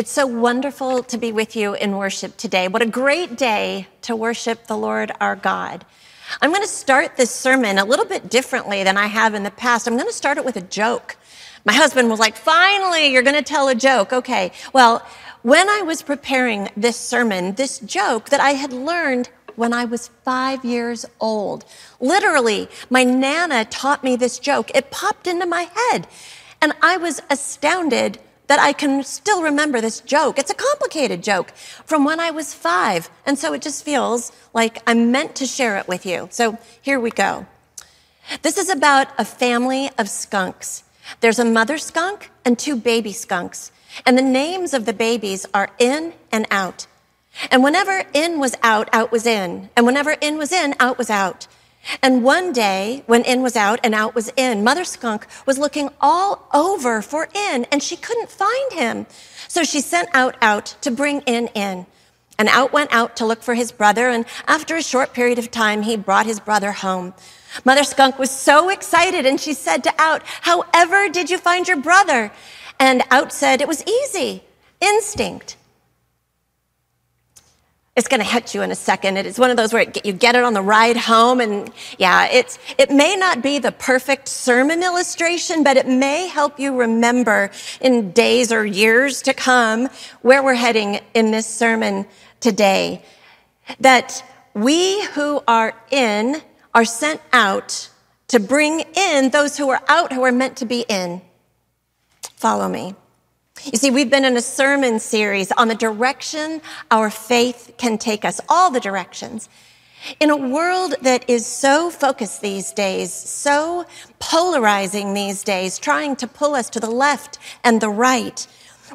It's so wonderful to be with you in worship today. What a great day to worship the Lord our God. I'm going to start this sermon a little bit differently than I have in the past. I'm going to start it with a joke. My husband was like, finally, you're going to tell a joke. Okay. Well, when I was preparing this sermon, this joke that I had learned when I was five years old, literally, my Nana taught me this joke. It popped into my head. And I was astounded that I can still remember this joke. It's a complicated joke from when I was five. And so it just feels like I'm meant to share it with you. So here we go. This is about a family of skunks. There's a mother skunk and two baby skunks. And the names of the babies are in and out. And whenever in was out, out was in. And whenever in was in, out was out. And one day, when in was out and out was in, Mother Skunk was looking all over for in and she couldn't find him. So she sent out out to bring in in. And out went out to look for his brother. And after a short period of time, he brought his brother home. Mother Skunk was so excited and she said to Out, However did you find your brother? And Out said, It was easy, instinct. It's going to hit you in a second. It is one of those where it, you get it on the ride home. And yeah, it's, it may not be the perfect sermon illustration, but it may help you remember in days or years to come where we're heading in this sermon today. That we who are in are sent out to bring in those who are out who are meant to be in. Follow me. You see, we've been in a sermon series on the direction our faith can take us, all the directions. In a world that is so focused these days, so polarizing these days, trying to pull us to the left and the right,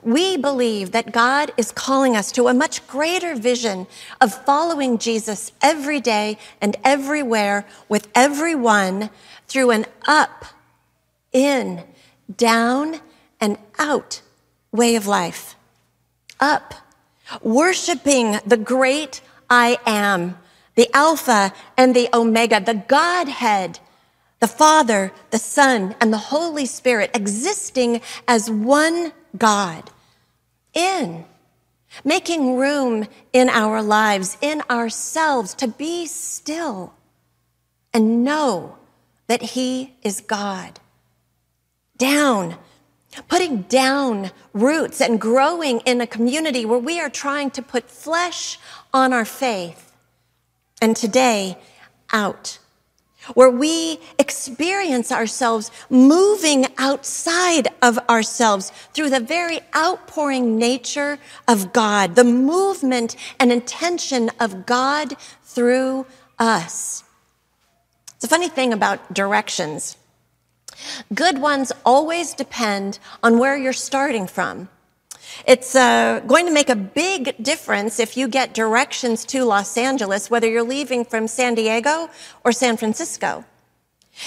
we believe that God is calling us to a much greater vision of following Jesus every day and everywhere with everyone through an up, in, down, and out way of life. Up, worshiping the great I am, the Alpha and the Omega, the Godhead, the Father, the Son, and the Holy Spirit existing as one God. In, making room in our lives, in ourselves, to be still and know that He is God. Down, putting down roots and growing in a community where we are trying to put flesh on our faith. And today, out, where we experience ourselves moving outside of ourselves through the very outpouring nature of God, the movement and intention of God through us. It's a funny thing about directions. Good ones always depend on where you're starting from. It's uh, going to make a big difference if you get directions to Los Angeles, whether you're leaving from San Diego or San Francisco.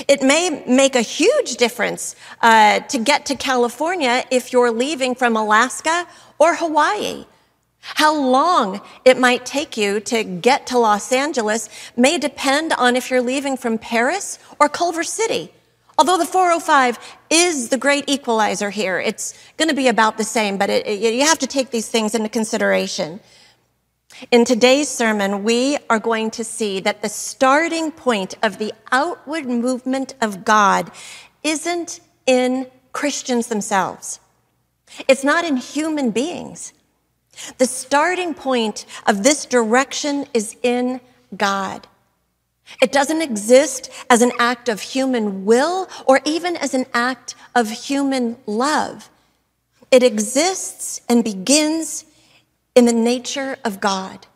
It may make a huge difference uh, to get to California if you're leaving from Alaska or Hawaii. How long it might take you to get to Los Angeles may depend on if you're leaving from Paris or Culver City. Although the 405 is the great equalizer here, it's going to be about the same, but it, it, you have to take these things into consideration. In today's sermon, we are going to see that the starting point of the outward movement of God isn't in Christians themselves. It's not in human beings. The starting point of this direction is in God. It doesn't exist as an act of human will or even as an act of human love. It exists and begins in the nature of God,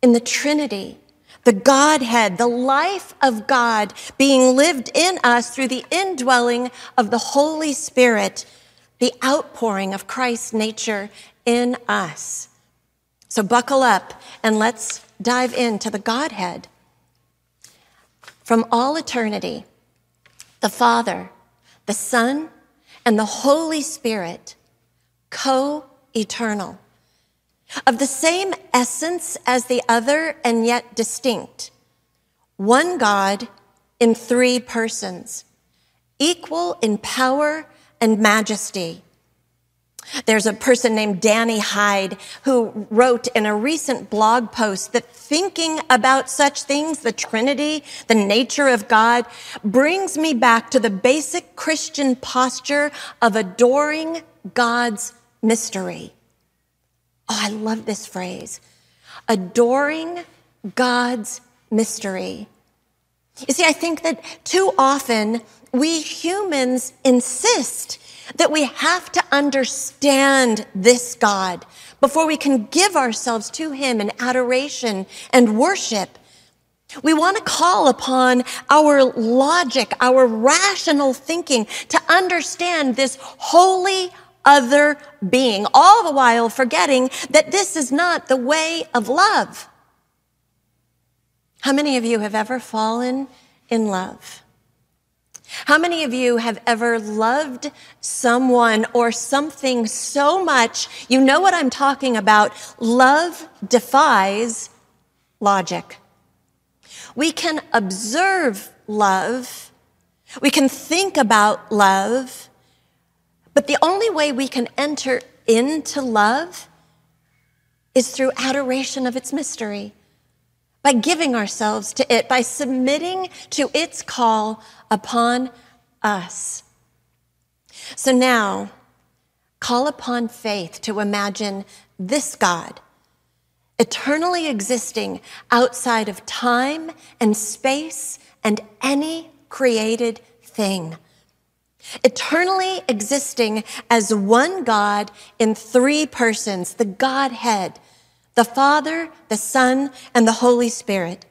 in the Trinity, the Godhead, the life of God being lived in us through the indwelling of the Holy Spirit, the outpouring of Christ's nature in us. So buckle up and let's dive into the Godhead from all eternity, the Father, the Son, and the Holy Spirit, co eternal, of the same essence as the other and yet distinct, one God in three persons, equal in power and majesty. There's a person named Danny Hyde who wrote in a recent blog post that thinking about such things, the Trinity, the nature of God, brings me back to the basic Christian posture of adoring God's mystery. Oh, I love this phrase. Adoring God's mystery. You see, I think that too often we humans insist that we have to understand this God before we can give ourselves to Him in adoration and worship. We want to call upon our logic, our rational thinking to understand this holy other being, all the while forgetting that this is not the way of love. How many of you have ever fallen in love? How many of you have ever loved someone or something so much? You know what I'm talking about. Love defies logic. We can observe love. We can think about love. But the only way we can enter into love is through adoration of its mystery by giving ourselves to it, by submitting to its call upon us. So now, call upon faith to imagine this God, eternally existing outside of time and space and any created thing. Eternally existing as one God in three persons, the Godhead the Father, the Son, and the Holy Spirit.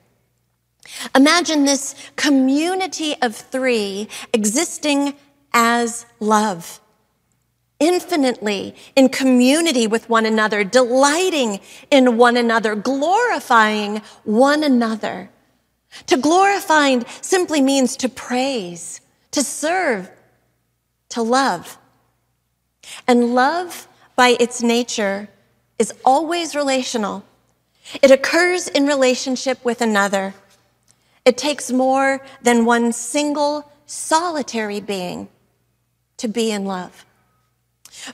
Imagine this community of three existing as love, infinitely in community with one another, delighting in one another, glorifying one another. To glorify simply means to praise, to serve, to love. And love, by its nature, is always relational. It occurs in relationship with another. It takes more than one single solitary being to be in love.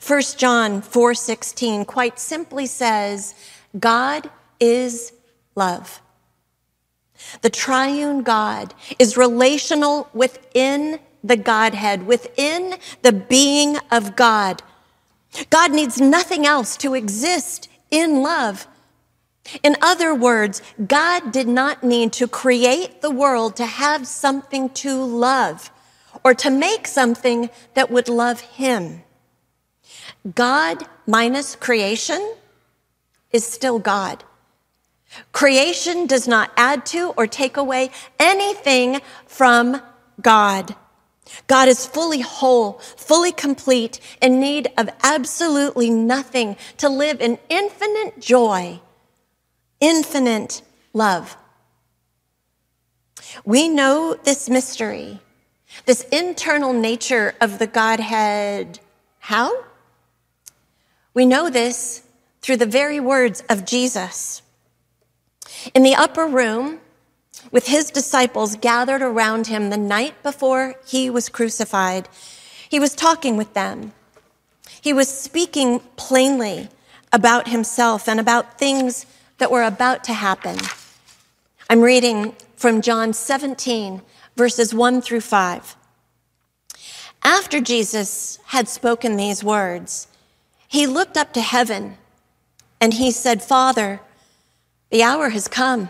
1 John 4:16 quite simply says, God is love. The triune God is relational within the Godhead, within the being of God. God needs nothing else to exist in love. In other words, God did not need to create the world to have something to love or to make something that would love him. God minus creation is still God. Creation does not add to or take away anything from God. God is fully whole, fully complete, in need of absolutely nothing to live in infinite joy, infinite love. We know this mystery, this internal nature of the Godhead. How? We know this through the very words of Jesus. In the upper room, with his disciples gathered around him the night before he was crucified. He was talking with them. He was speaking plainly about himself and about things that were about to happen. I'm reading from John 17, verses 1 through 5. After Jesus had spoken these words, he looked up to heaven and he said, Father, the hour has come.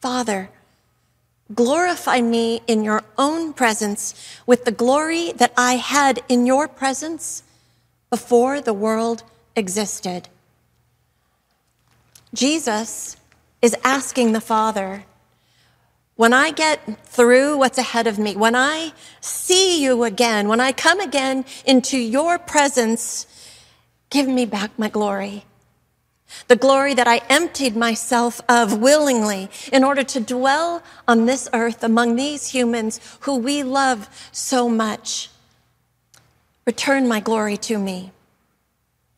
Father, glorify me in your own presence with the glory that I had in your presence before the world existed. Jesus is asking the Father, when I get through what's ahead of me, when I see you again, when I come again into your presence, give me back my glory. The glory that I emptied myself of willingly in order to dwell on this earth among these humans who we love so much. Return my glory to me.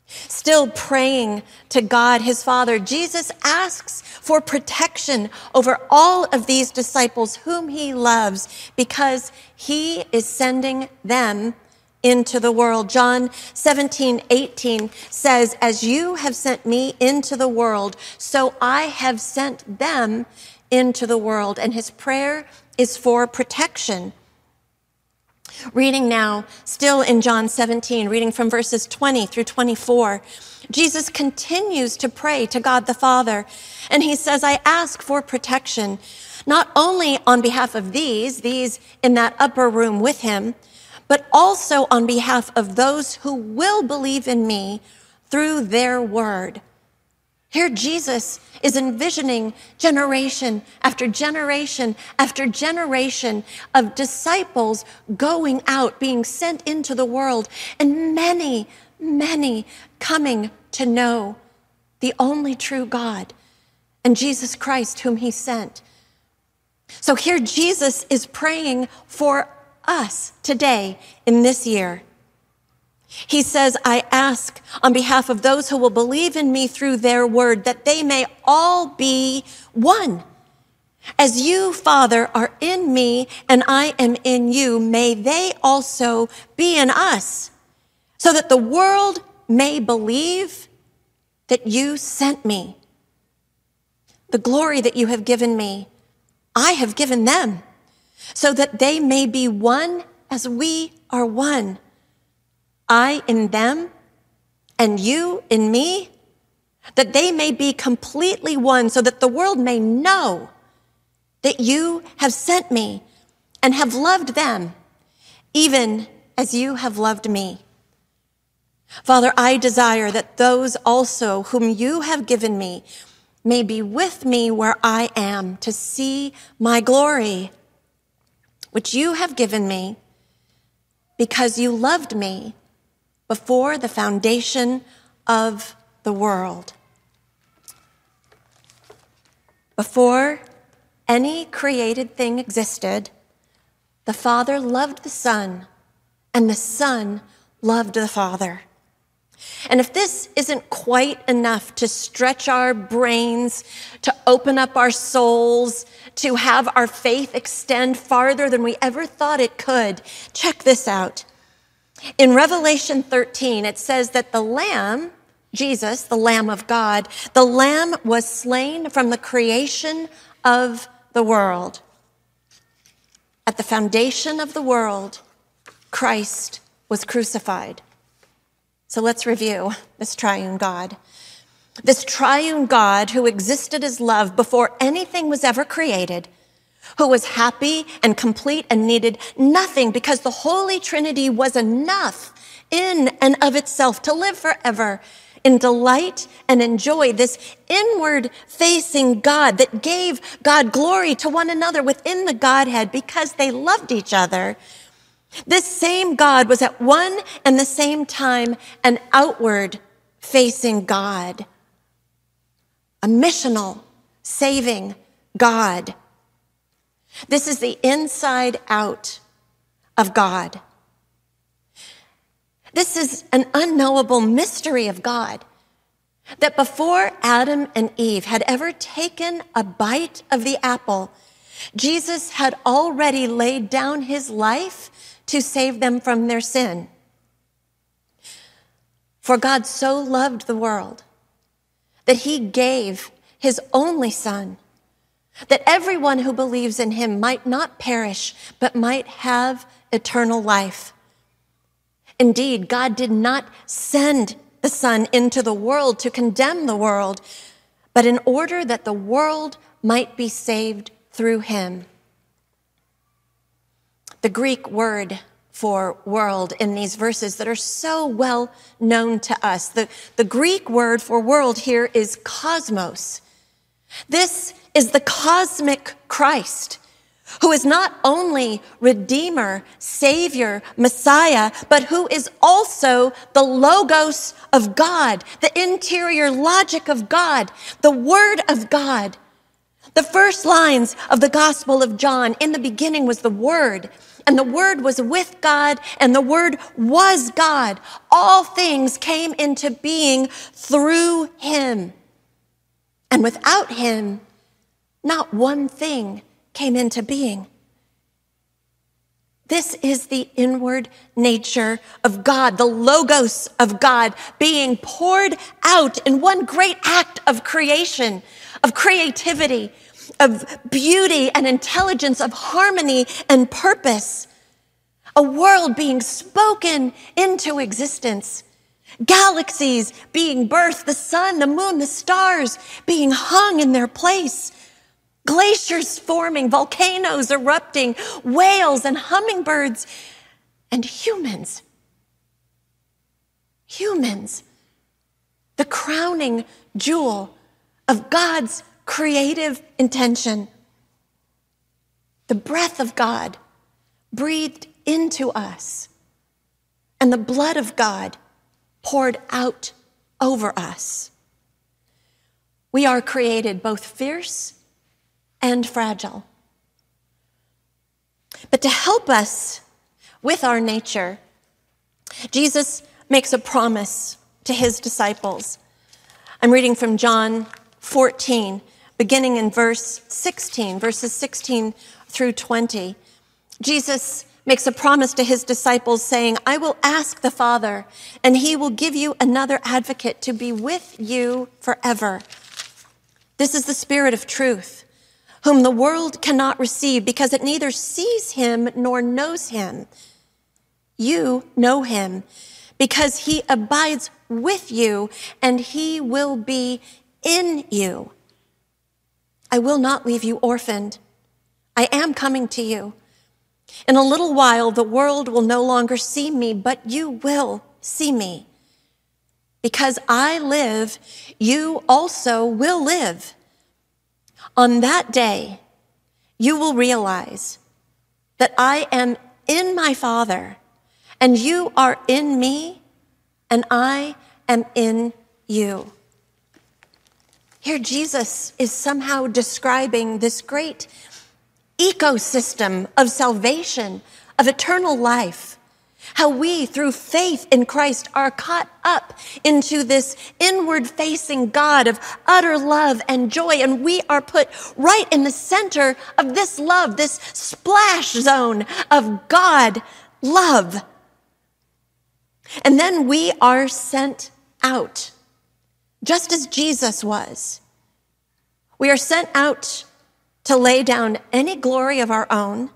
Still praying to God, his Father, Jesus asks for protection over all of these disciples whom he loves because he is sending them into the world. John 17, 18 says, As you have sent me into the world, so I have sent them into the world. And his prayer is for protection. Reading now, still in John 17, reading from verses 20 through 24, Jesus continues to pray to God the Father, and he says, I ask for protection, not only on behalf of these, these in that upper room with him, but also on behalf of those who will believe in me through their word. Here, Jesus is envisioning generation after generation after generation of disciples going out, being sent into the world, and many, many coming to know the only true God and Jesus Christ, whom he sent. So here, Jesus is praying for us today in this year. He says, I ask on behalf of those who will believe in me through their word that they may all be one. As you, Father, are in me and I am in you, may they also be in us, so that the world may believe that you sent me. The glory that you have given me, I have given them so that they may be one as we are one. I in them and you in me, that they may be completely one, so that the world may know that you have sent me and have loved them, even as you have loved me. Father, I desire that those also whom you have given me may be with me where I am to see my glory which you have given me because you loved me before the foundation of the world. Before any created thing existed, the Father loved the Son, and the Son loved the Father. And if this isn't quite enough to stretch our brains, to open up our souls, to have our faith extend farther than we ever thought it could, check this out. In Revelation 13, it says that the Lamb, Jesus, the Lamb of God, the Lamb was slain from the creation of the world. At the foundation of the world, Christ was crucified. So let's review this triune God. This triune God who existed as love before anything was ever created, who was happy and complete and needed nothing because the Holy Trinity was enough in and of itself to live forever in delight and enjoy this inward facing God that gave God glory to one another within the Godhead because they loved each other this same God was at one and the same time an outward facing God, a missional, saving God. This is the inside out of God. This is an unknowable mystery of God that before Adam and Eve had ever taken a bite of the apple, Jesus had already laid down his life to save them from their sin. For God so loved the world that he gave his only son that everyone who believes in him might not perish, but might have eternal life. Indeed, God did not send the son into the world to condemn the world, but in order that the world might be saved through him. The Greek word for world in these verses that are so well known to us. The, the Greek word for world here is cosmos. This is the cosmic Christ who is not only Redeemer, Savior, Messiah, but who is also the Logos of God, the interior logic of God, the Word of God. The first lines of the Gospel of John in the beginning was the Word, and the Word was with God, and the Word was God. All things came into being through Him. And without Him, not one thing came into being. This is the inward nature of God, the logos of God being poured out in one great act of creation, of creativity, of beauty and intelligence, of harmony and purpose. A world being spoken into existence. Galaxies being birthed, the sun, the moon, the stars being hung in their place glaciers forming, volcanoes erupting, whales and hummingbirds, and humans. Humans, the crowning jewel of God's creative intention. The breath of God breathed into us, and the blood of God poured out over us. We are created both fierce and fragile. But to help us with our nature, Jesus makes a promise to his disciples. I'm reading from John 14, beginning in verse 16, verses 16 through 20. Jesus makes a promise to his disciples saying, I will ask the Father, and he will give you another advocate to be with you forever. This is the Spirit of truth whom the world cannot receive because it neither sees him nor knows him. You know him because he abides with you and he will be in you. I will not leave you orphaned. I am coming to you. In a little while, the world will no longer see me, but you will see me. Because I live, you also will live. On that day, you will realize that I am in my Father, and you are in me, and I am in you. Here, Jesus is somehow describing this great ecosystem of salvation, of eternal life how we, through faith in Christ, are caught up into this inward facing God of utter love and joy. And we are put right in the center of this love, this splash zone of God love. And then we are sent out, just as Jesus was. We are sent out to lay down any glory of our own,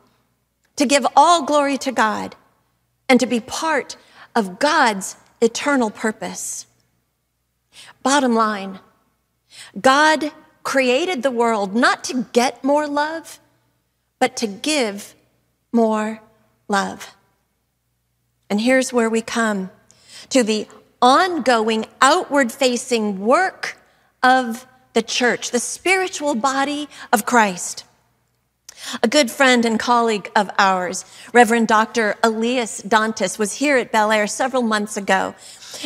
to give all glory to God and to be part of God's eternal purpose. Bottom line, God created the world not to get more love, but to give more love. And here's where we come to the ongoing outward facing work of the church, the spiritual body of Christ. A good friend and colleague of ours, Reverend Dr. Elias Dantas, was here at Bel Air several months ago,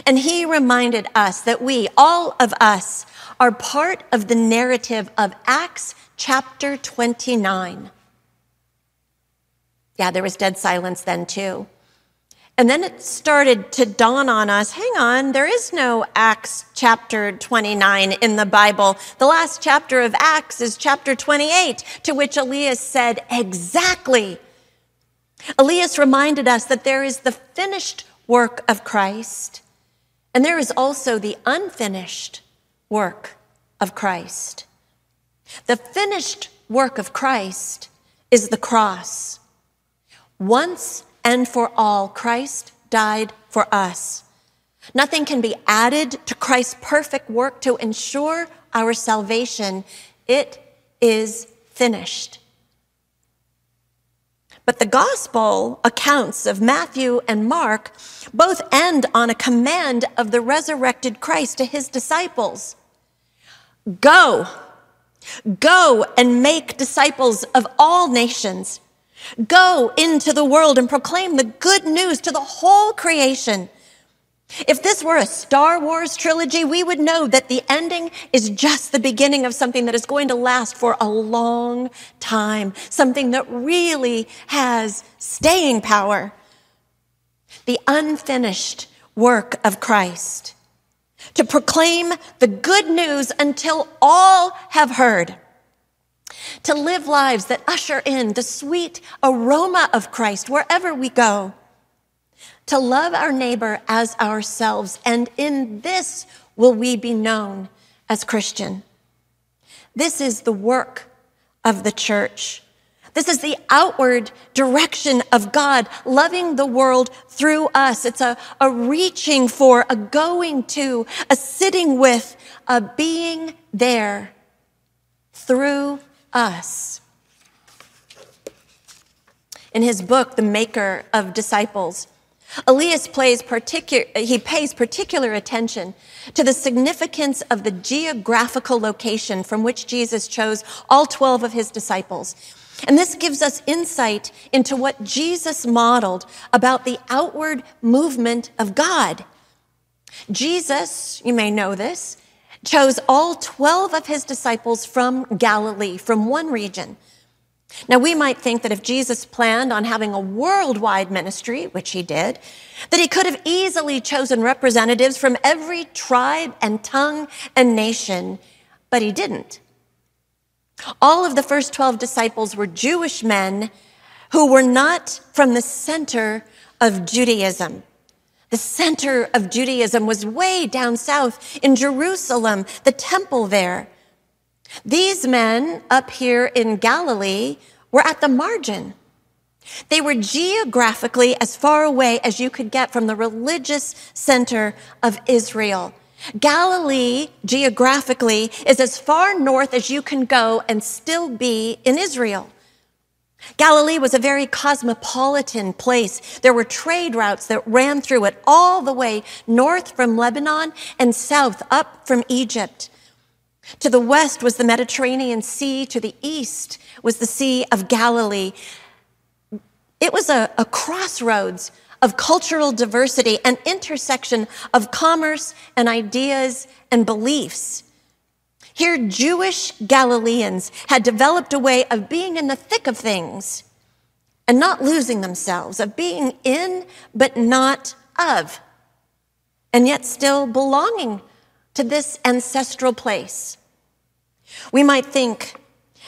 and he reminded us that we, all of us, are part of the narrative of Acts chapter 29. Yeah, there was dead silence then too. And then it started to dawn on us hang on, there is no Acts chapter 29 in the Bible. The last chapter of Acts is chapter 28, to which Elias said, Exactly. Elias reminded us that there is the finished work of Christ, and there is also the unfinished work of Christ. The finished work of Christ is the cross. Once and for all, Christ died for us. Nothing can be added to Christ's perfect work to ensure our salvation. It is finished. But the gospel accounts of Matthew and Mark both end on a command of the resurrected Christ to his disciples Go Go and make disciples of all nations. Go into the world and proclaim the good news to the whole creation. If this were a Star Wars trilogy, we would know that the ending is just the beginning of something that is going to last for a long time, something that really has staying power. The unfinished work of Christ to proclaim the good news until all have heard to live lives that usher in the sweet aroma of Christ wherever we go, to love our neighbor as ourselves, and in this will we be known as Christian. This is the work of the church. This is the outward direction of God, loving the world through us. It's a, a reaching for, a going to, a sitting with, a being there through us. In his book, The Maker of Disciples, Elias plays particular, he pays particular attention to the significance of the geographical location from which Jesus chose all 12 of his disciples. And this gives us insight into what Jesus modeled about the outward movement of God. Jesus, you may know this, chose all 12 of his disciples from Galilee, from one region. Now, we might think that if Jesus planned on having a worldwide ministry, which he did, that he could have easily chosen representatives from every tribe and tongue and nation, but he didn't. All of the first 12 disciples were Jewish men who were not from the center of Judaism. The center of Judaism was way down south in Jerusalem, the temple there. These men up here in Galilee were at the margin. They were geographically as far away as you could get from the religious center of Israel. Galilee, geographically, is as far north as you can go and still be in Israel. Galilee was a very cosmopolitan place. There were trade routes that ran through it all the way north from Lebanon and south up from Egypt. To the west was the Mediterranean Sea. To the east was the Sea of Galilee. It was a, a crossroads of cultural diversity, an intersection of commerce and ideas and beliefs. Here, Jewish Galileans had developed a way of being in the thick of things and not losing themselves, of being in but not of, and yet still belonging to this ancestral place. We might think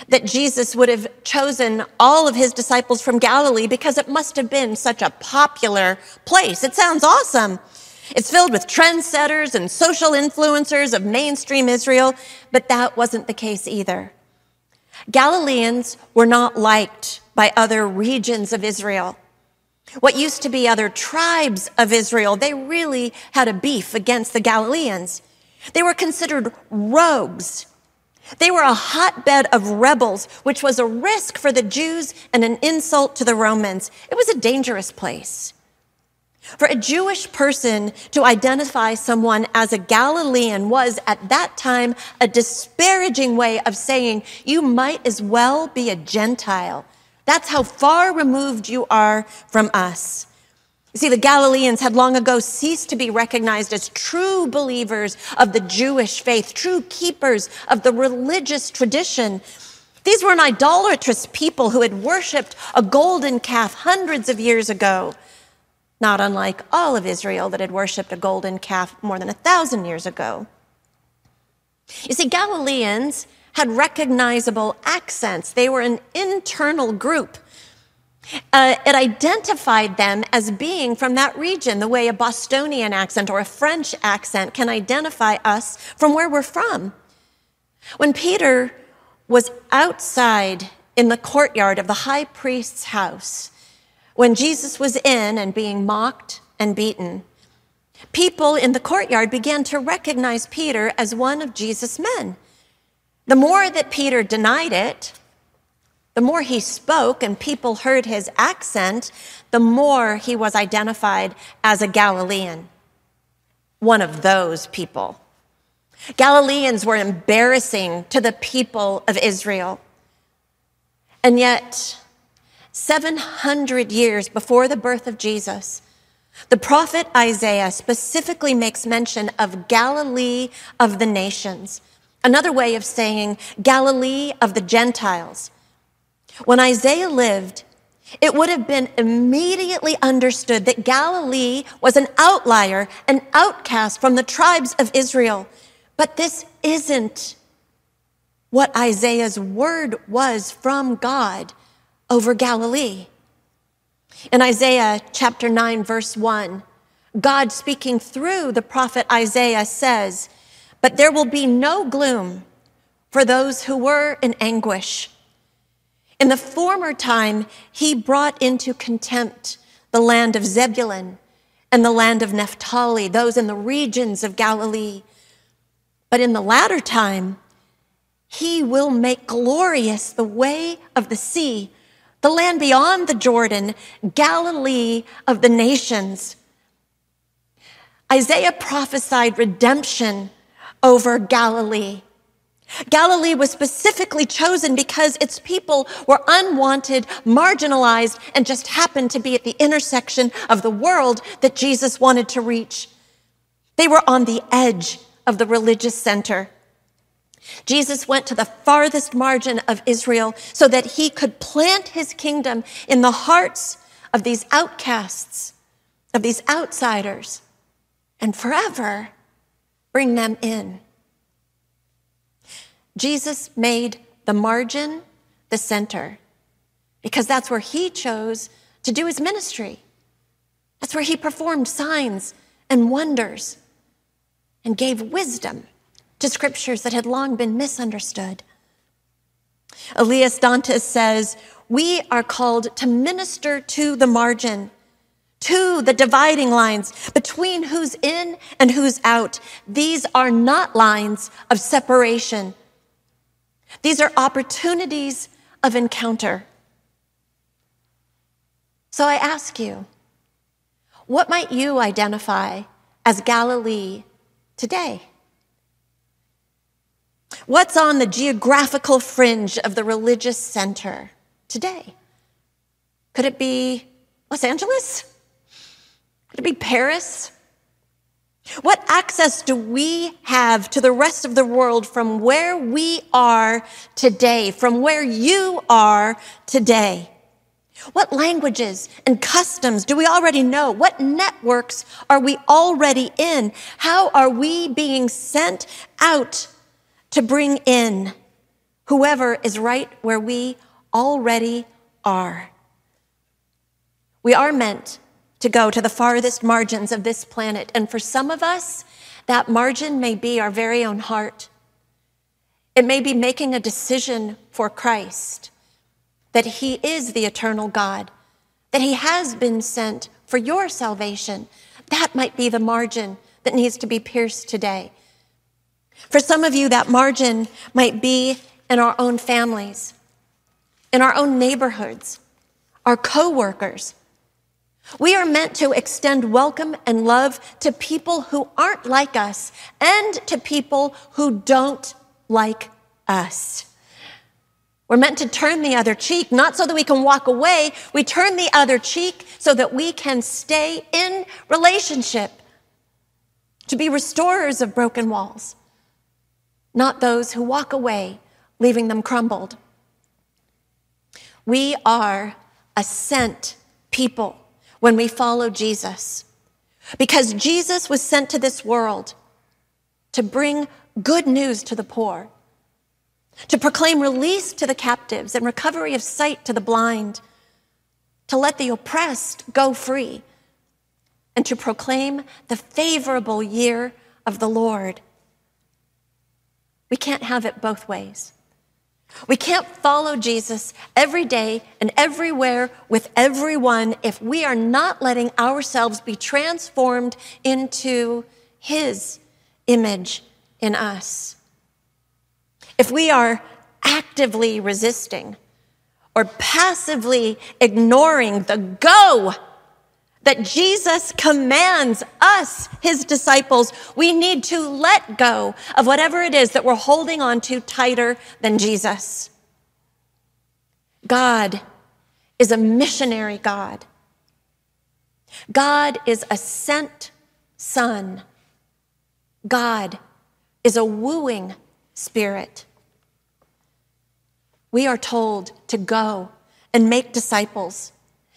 that Jesus would have chosen all of his disciples from Galilee because it must have been such a popular place. It sounds awesome. It's filled with trendsetters and social influencers of mainstream Israel, but that wasn't the case either. Galileans were not liked by other regions of Israel. What used to be other tribes of Israel, they really had a beef against the Galileans. They were considered rogues. They were a hotbed of rebels, which was a risk for the Jews and an insult to the Romans. It was a dangerous place. For a Jewish person to identify someone as a Galilean was at that time a disparaging way of saying you might as well be a Gentile. That's how far removed you are from us. You see, the Galileans had long ago ceased to be recognized as true believers of the Jewish faith, true keepers of the religious tradition. These were an idolatrous people who had worshiped a golden calf hundreds of years ago not unlike all of Israel that had worshiped a golden calf more than a thousand years ago. You see, Galileans had recognizable accents. They were an internal group. Uh, it identified them as being from that region, the way a Bostonian accent or a French accent can identify us from where we're from. When Peter was outside in the courtyard of the high priest's house, when Jesus was in and being mocked and beaten, people in the courtyard began to recognize Peter as one of Jesus' men. The more that Peter denied it, the more he spoke and people heard his accent, the more he was identified as a Galilean, one of those people. Galileans were embarrassing to the people of Israel. And yet, 700 years before the birth of Jesus, the prophet Isaiah specifically makes mention of Galilee of the nations, another way of saying Galilee of the Gentiles. When Isaiah lived, it would have been immediately understood that Galilee was an outlier, an outcast from the tribes of Israel. But this isn't what Isaiah's word was from God over Galilee. In Isaiah chapter 9, verse 1, God speaking through the prophet Isaiah says, But there will be no gloom for those who were in anguish. In the former time, he brought into contempt the land of Zebulun and the land of Naphtali, those in the regions of Galilee. But in the latter time, he will make glorious the way of the sea, the land beyond the Jordan, Galilee of the nations. Isaiah prophesied redemption over Galilee. Galilee was specifically chosen because its people were unwanted, marginalized, and just happened to be at the intersection of the world that Jesus wanted to reach. They were on the edge of the religious center. Jesus went to the farthest margin of Israel so that he could plant his kingdom in the hearts of these outcasts, of these outsiders, and forever bring them in. Jesus made the margin the center because that's where he chose to do his ministry. That's where he performed signs and wonders and gave wisdom to scriptures that had long been misunderstood. Elias Dantas says, We are called to minister to the margin, to the dividing lines between who's in and who's out. These are not lines of separation, these are opportunities of encounter. So I ask you, what might you identify as Galilee today? What's on the geographical fringe of the religious center today? Could it be Los Angeles? Could it be Paris? What access do we have to the rest of the world from where we are today, from where you are today? What languages and customs do we already know? What networks are we already in? How are we being sent out to bring in whoever is right where we already are? We are meant to go to the farthest margins of this planet. And for some of us, that margin may be our very own heart. It may be making a decision for Christ that He is the eternal God, that He has been sent for your salvation. That might be the margin that needs to be pierced today. For some of you, that margin might be in our own families, in our own neighborhoods, our coworkers, we are meant to extend welcome and love to people who aren't like us and to people who don't like us. We're meant to turn the other cheek, not so that we can walk away. We turn the other cheek so that we can stay in relationship, to be restorers of broken walls, not those who walk away, leaving them crumbled. We are a sent people when we follow Jesus. Because Jesus was sent to this world to bring good news to the poor, to proclaim release to the captives and recovery of sight to the blind, to let the oppressed go free, and to proclaim the favorable year of the Lord. We can't have it both ways. We can't follow Jesus every day and everywhere with everyone if we are not letting ourselves be transformed into His image in us. If we are actively resisting or passively ignoring the go that Jesus commands us, his disciples, we need to let go of whatever it is that we're holding on to tighter than Jesus. God is a missionary God. God is a sent son. God is a wooing spirit. We are told to go and make disciples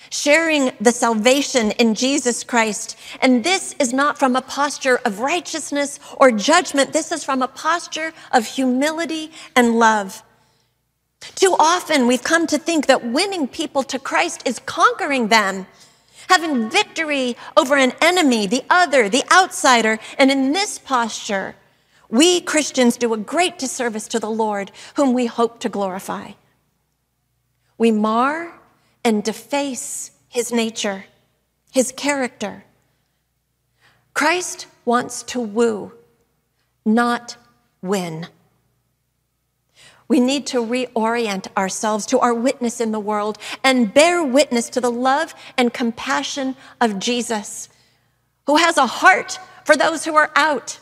sharing the salvation in Jesus Christ. And this is not from a posture of righteousness or judgment. This is from a posture of humility and love. Too often we've come to think that winning people to Christ is conquering them, having victory over an enemy, the other, the outsider. And in this posture, we Christians do a great disservice to the Lord, whom we hope to glorify. We mar and deface his nature, his character. Christ wants to woo, not win. We need to reorient ourselves to our witness in the world and bear witness to the love and compassion of Jesus, who has a heart for those who are out.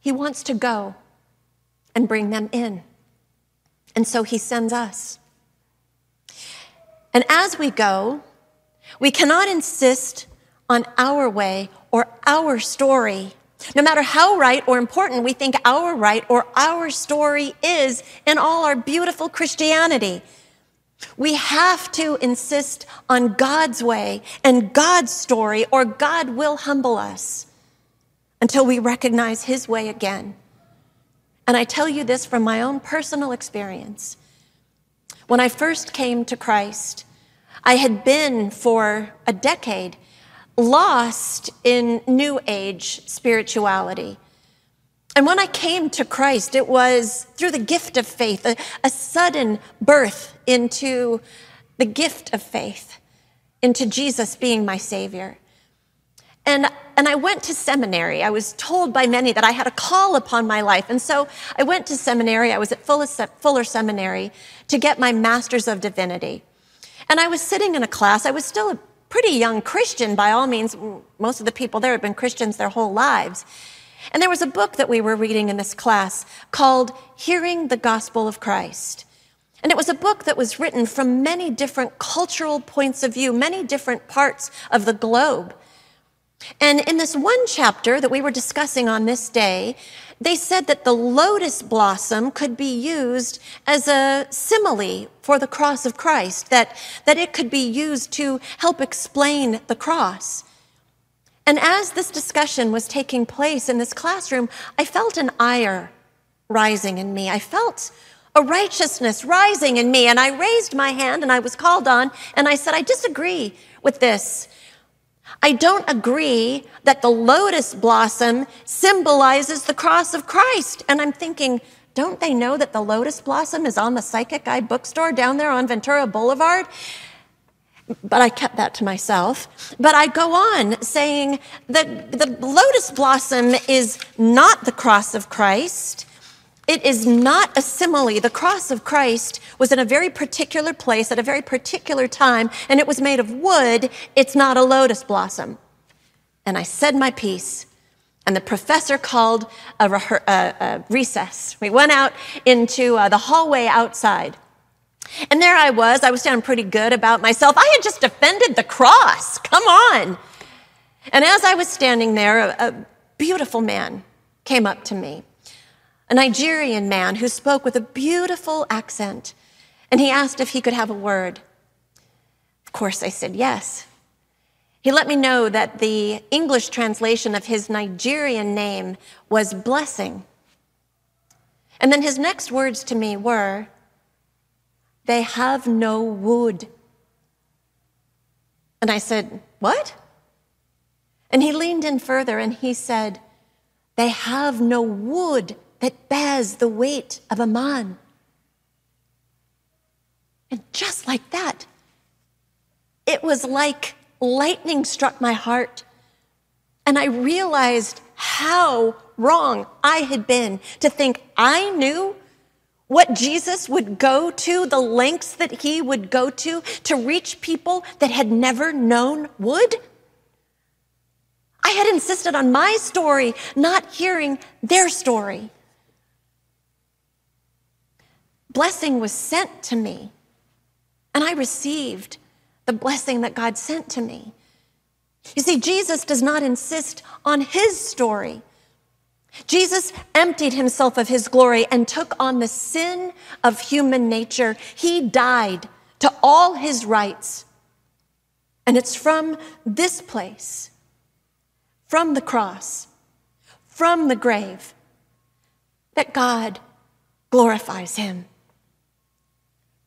He wants to go and bring them in. And so he sends us. And as we go, we cannot insist on our way or our story. No matter how right or important we think our right or our story is in all our beautiful Christianity, we have to insist on God's way and God's story, or God will humble us until we recognize His way again. And I tell you this from my own personal experience. When I first came to Christ, I had been for a decade lost in New Age spirituality. And when I came to Christ, it was through the gift of faith, a, a, sudden birth into the gift of faith, into Jesus being my Savior. And, and I went to seminary. I was told by many that I had a call upon my life. And so I went to seminary. I was at Fuller, Fuller Seminary to get my Master's of Divinity. And I was sitting in a class. I was still a pretty young Christian by all means. Most of the people there had been Christians their whole lives. And there was a book that we were reading in this class called Hearing the Gospel of Christ. And it was a book that was written from many different cultural points of view, many different parts of the globe. And in this one chapter that we were discussing on this day, they said that the lotus blossom could be used as a simile for the cross of Christ, that, that it could be used to help explain the cross. And as this discussion was taking place in this classroom, I felt an ire rising in me. I felt a righteousness rising in me. And I raised my hand and I was called on and I said, I disagree with this. I don't agree that the lotus blossom symbolizes the cross of Christ. And I'm thinking, don't they know that the lotus blossom is on the Psychic Eye bookstore down there on Ventura Boulevard? But I kept that to myself. But I go on saying that the lotus blossom is not the cross of Christ. It is not a simile. The cross of Christ was in a very particular place at a very particular time, and it was made of wood. It's not a lotus blossom. And I said my piece, and the professor called a, a, a recess. We went out into uh, the hallway outside. And there I was. I was feeling pretty good about myself. I had just defended the cross. Come on. And as I was standing there, a, a beautiful man came up to me a Nigerian man who spoke with a beautiful accent, and he asked if he could have a word. Of course, I said yes. He let me know that the English translation of his Nigerian name was blessing. And then his next words to me were, They have no wood. And I said, What? And he leaned in further and he said, They have no wood that bears the weight of a man. And just like that, it was like lightning struck my heart. And I realized how wrong I had been to think I knew what Jesus would go to, the lengths that he wood go to to reach people that had never known would? I had insisted on my story, not hearing their story. Blessing was sent to me, and I received the blessing that God sent to me. You see, Jesus does not insist on his story. Jesus emptied himself of his glory and took on the sin of human nature. He died to all his rights. And it's from this place, from the cross, from the grave, that God glorifies him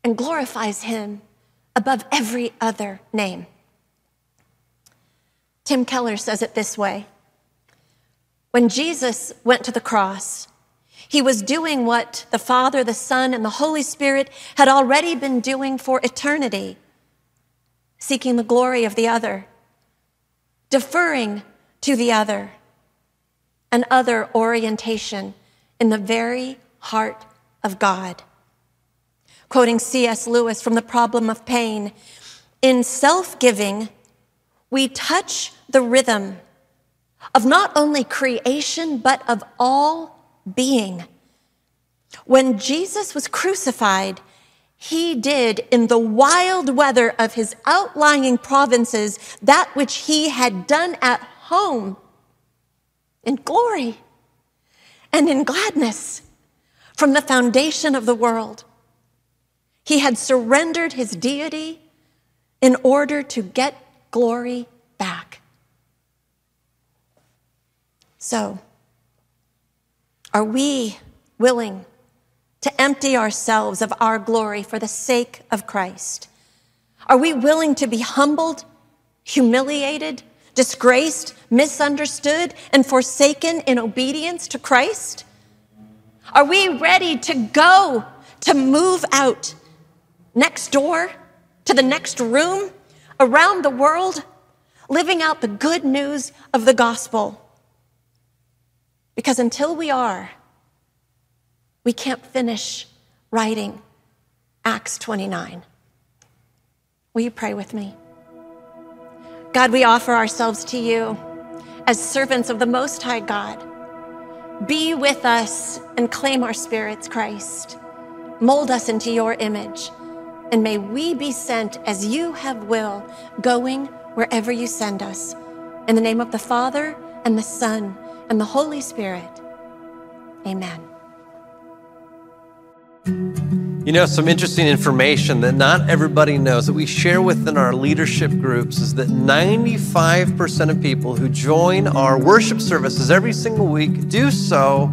and glorifies him above every other name. Tim Keller says it this way When Jesus went to the cross, he was doing what the Father, the Son, and the Holy Spirit had already been doing for eternity seeking the glory of the other, deferring to the other, an other orientation in the very heart of God. Quoting C.S. Lewis from The Problem of Pain, in self giving, we touch the rhythm of not only creation, but of all being. When Jesus was crucified, he did in the wild weather of his outlying provinces that which he had done at home in glory and in gladness from the foundation of the world. He had surrendered his deity in order to get glory back. So, are we willing to empty ourselves of our glory for the sake of Christ? Are we willing to be humbled, humiliated, disgraced, misunderstood, and forsaken in obedience to Christ? Are we ready to go, to move out next door, to the next room, around the world, living out the good news of the gospel? Because until we are, we can't finish writing Acts 29. Will you pray with me? God, we offer ourselves to you as servants of the Most High God. Be with us and claim our spirits, Christ. Mold us into your image, and may we be sent as you have will, going wherever you send us. In the name of the Father, and the Son, and the Holy Spirit. Amen. You know, some interesting information that not everybody knows that we share within our leadership groups is that 95% of people who join our worship services every single week do so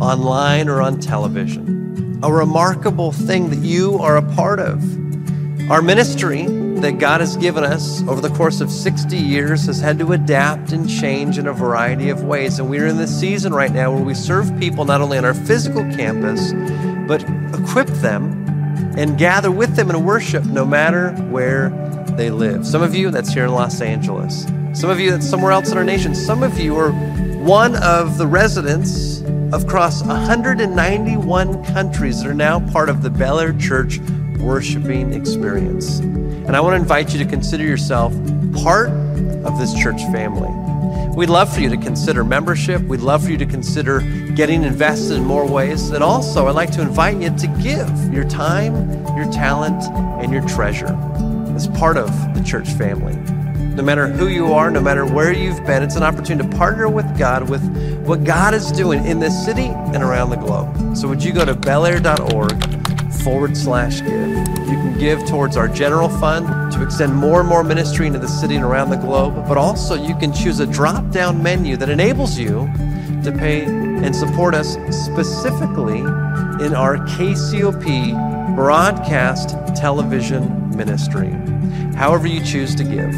online or on television. A remarkable thing that you are a part of. Our ministry that God has given us over the course of 60 years has had to adapt and change in a variety of ways. And we're in this season right now where we serve people not only on our physical campus, but equip them and gather with them in worship no matter where they live. Some of you, that's here in Los Angeles. Some of you, that's somewhere else in our nation. Some of you are one of the residents across 191 countries that are now part of the Bel Air Church worshiping experience. And I want to invite you to consider yourself part of this church family. We'd love for you to consider membership. We'd love for you to consider getting invested in more ways. And also, I'd like to invite you to give your time, your talent, and your treasure as part of the church family. No matter who you are, no matter where you've been, it's an opportunity to partner with God with what God is doing in this city and around the globe. So, would you go to belair.org forward slash give? You can give towards our general fund to extend more and more ministry into the city and around the globe, but also you can choose a drop down menu that enables you to pay and support us specifically in our KCOP broadcast television ministry. However, you choose to give,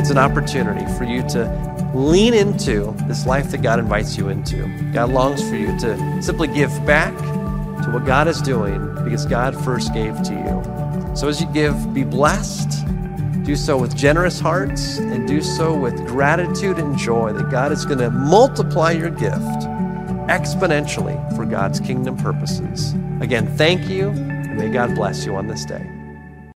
it's an opportunity for you to lean into this life that God invites you into. God longs for you to simply give back to what God is doing because God first gave to you. So as you give, be blessed. Do so with generous hearts and do so with gratitude and joy that God is going to multiply your gift exponentially for God's kingdom purposes. Again, thank you, and may God bless you on this day.